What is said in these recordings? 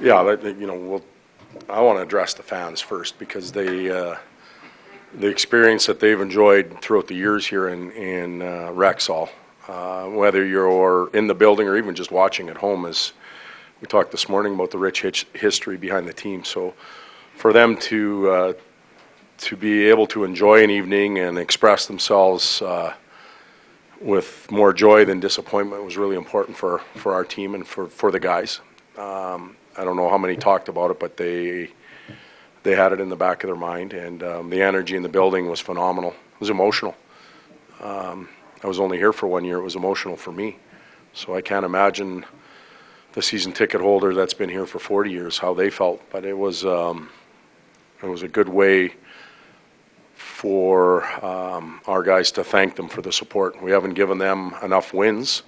Yeah, that, you know, we'll, I want to address the fans first because they, uh, the experience that they've enjoyed throughout the years here in, in uh, Rexall, uh, whether you're in the building or even just watching at home, is we talked this morning about the rich his- history behind the team. So for them to uh, to be able to enjoy an evening and express themselves uh, with more joy than disappointment was really important for, for our team and for, for the guys. Um, I don't know how many talked about it, but they they had it in the back of their mind, and um, the energy in the building was phenomenal. It was emotional. Um, I was only here for one year. It was emotional for me, so I can't imagine the season ticket holder that's been here for 40 years how they felt. But it was um, it was a good way for um, our guys to thank them for the support. We haven't given them enough wins,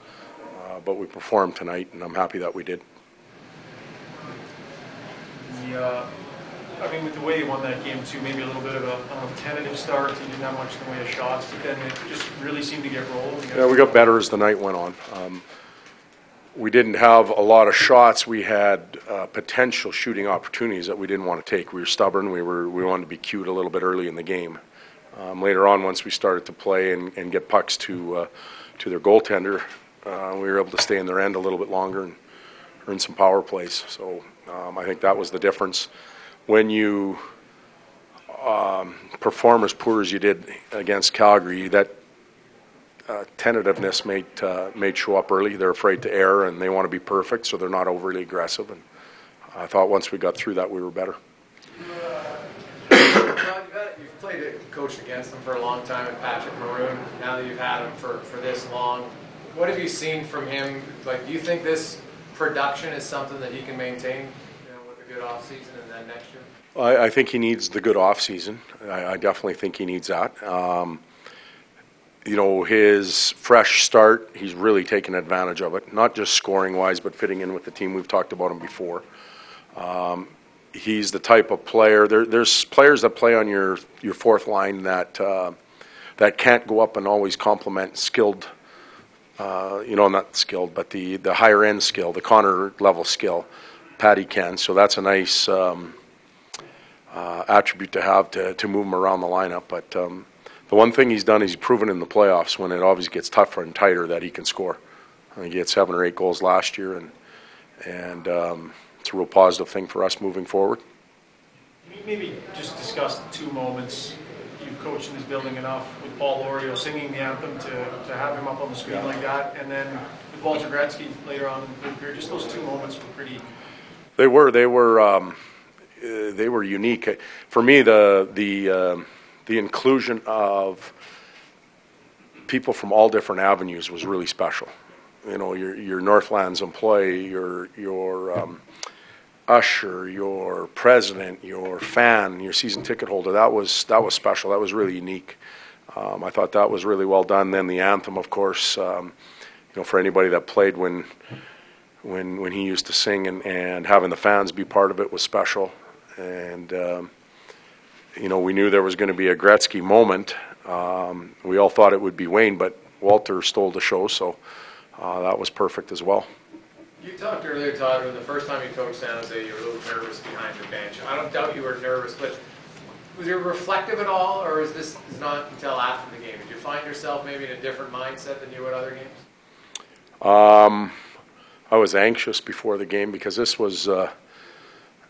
uh, but we performed tonight, and I'm happy that we did. Uh, I mean, with the way you won that game too, maybe a little bit of a, know, tentative start. You didn't have much in the way of shots, but then it just really seemed to get rolling. Yeah, we got better as the night went on. Um, we didn't have a lot of shots. We had uh, potential shooting opportunities that we didn't want to take. We were stubborn. We were we wanted to be cute a little bit early in the game. Um, later on, once we started to play and, and get pucks to uh, to their goaltender, uh, we were able to stay in their end a little bit longer and earn some power plays. So um, I think that was the difference. When you um, perform as poor as you did against Calgary, that uh, tentativeness may uh, show up early. They're afraid to err and they want to be perfect, so they're not overly aggressive. And I thought once we got through that, we were better. You've played it, coached against them for a long time, and Patrick Maroon. Now that you've had him for, for this long, what have you seen from him? Like, do you think this production is something that he can maintain, you know, with a good offseason and then next year? I, I think he needs the good off season. I, I definitely think he needs that. Um, you know, his fresh start, he's really taken advantage of it, not just scoring wise, but fitting in with the team. We've talked about him before. Um, he's the type of player. There, there's players that play on your your fourth line that uh, that can't go up and always complement skilled. Uh, you know, not skilled, but the the higher end skill, the Connor level skill. Patty can, so that's a nice um, uh, attribute to have to to move him around the lineup. But um, the one thing he's done is he's proven in the playoffs when it obviously gets tougher and tighter that he can score. I think he had seven or eight goals last year, and and um, it's a real positive thing for us moving forward. Can you maybe just discuss two moments you've coached in this building enough with Paul Lorieau singing the anthem to, to have him up on the screen Yeah. like that, and then with Walter Gretzky later on in the period. Just those two moments were pretty. They were they were um, uh, they were unique for me. The the um, the inclusion of people from all different avenues was really special. You know, your your Northlands employee, your your um, usher, your president, your fan, your season ticket holder. That was that was special. That was really unique. Um, I thought that was really well done. Then the anthem, of course. Um, you know, for anybody that played when when when he used to sing and, and having the fans be part of it was special. And um, you know, we knew there was going to be a Gretzky moment. Um, we all thought it would be Wayne, but Walter stole the show, so uh, that was perfect as well. You talked earlier, Todd, when the first time you coached San Jose, you were a little nervous behind the bench. I don't doubt you were nervous, but was it reflective at all, or is this not until after the game? Did you find yourself maybe in a different mindset than you would other games? Um, I was anxious before the game because this was, uh,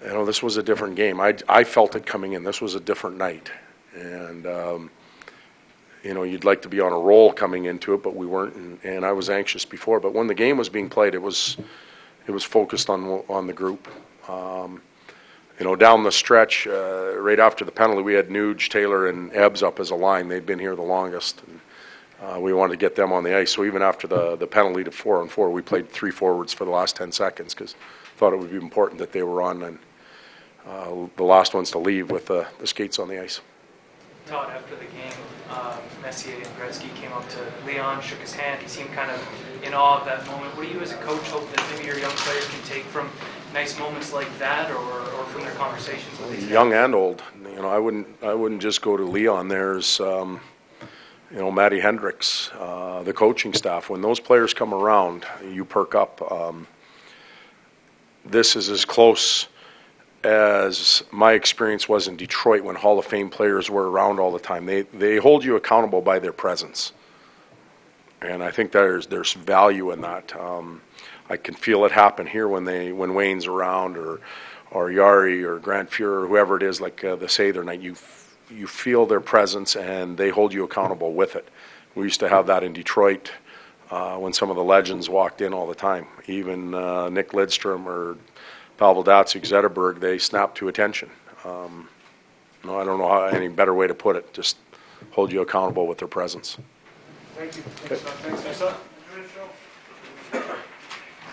you know, this was a different game. I, I felt it coming in. This was a different night, and um, you know, you'd like to be on a roll coming into it, but we weren't, and, and I was anxious before. But when the game was being played, it was, it was focused on on the group. Um, you know, down the stretch, uh, right after the penalty, we had Nuge, Taylor, and Ebbs up as a line. They'd been here the longest. And, uh, we wanted to get them on the ice. So even after the, the penalty to four on four, we played three forwards for the last 10 seconds because thought it would be important that they were on and uh, the last ones to leave with the skates on the ice. Todd, after the game, um, Messier and Gretzky came up to Leon, shook his hand. He seemed kind of in awe of that moment. What do you, as a coach, hope that maybe your young players can take from nice moments like that, or, or from their conversations with these guys? Young and old. You know, I wouldn't I wouldn't just go to Leon. There's um, you know Matty Hendricks, uh, the coaching staff. When those players come around, you perk up. Um, this is as close as my experience was in Detroit when Hall of Fame players were around all the time. They, they hold you accountable by their presence. And I think there's, there's value in that. Um, I can feel it happen here when they, when Wayne's around or, or Jari or Grant Fuhr or whoever it is, like uh, the say their night, you, f- you feel their presence and they hold you accountable with it. We used to have that in Detroit uh, when some of the legends walked in all the time. Even uh, Nick Lidstrom or Pavel Datsyuk, Zetterberg, they snapped to attention. Um, no, I don't know how, any better way to put it. Just hold you accountable with their presence. Thank you. Thanks, Doug. Thanks.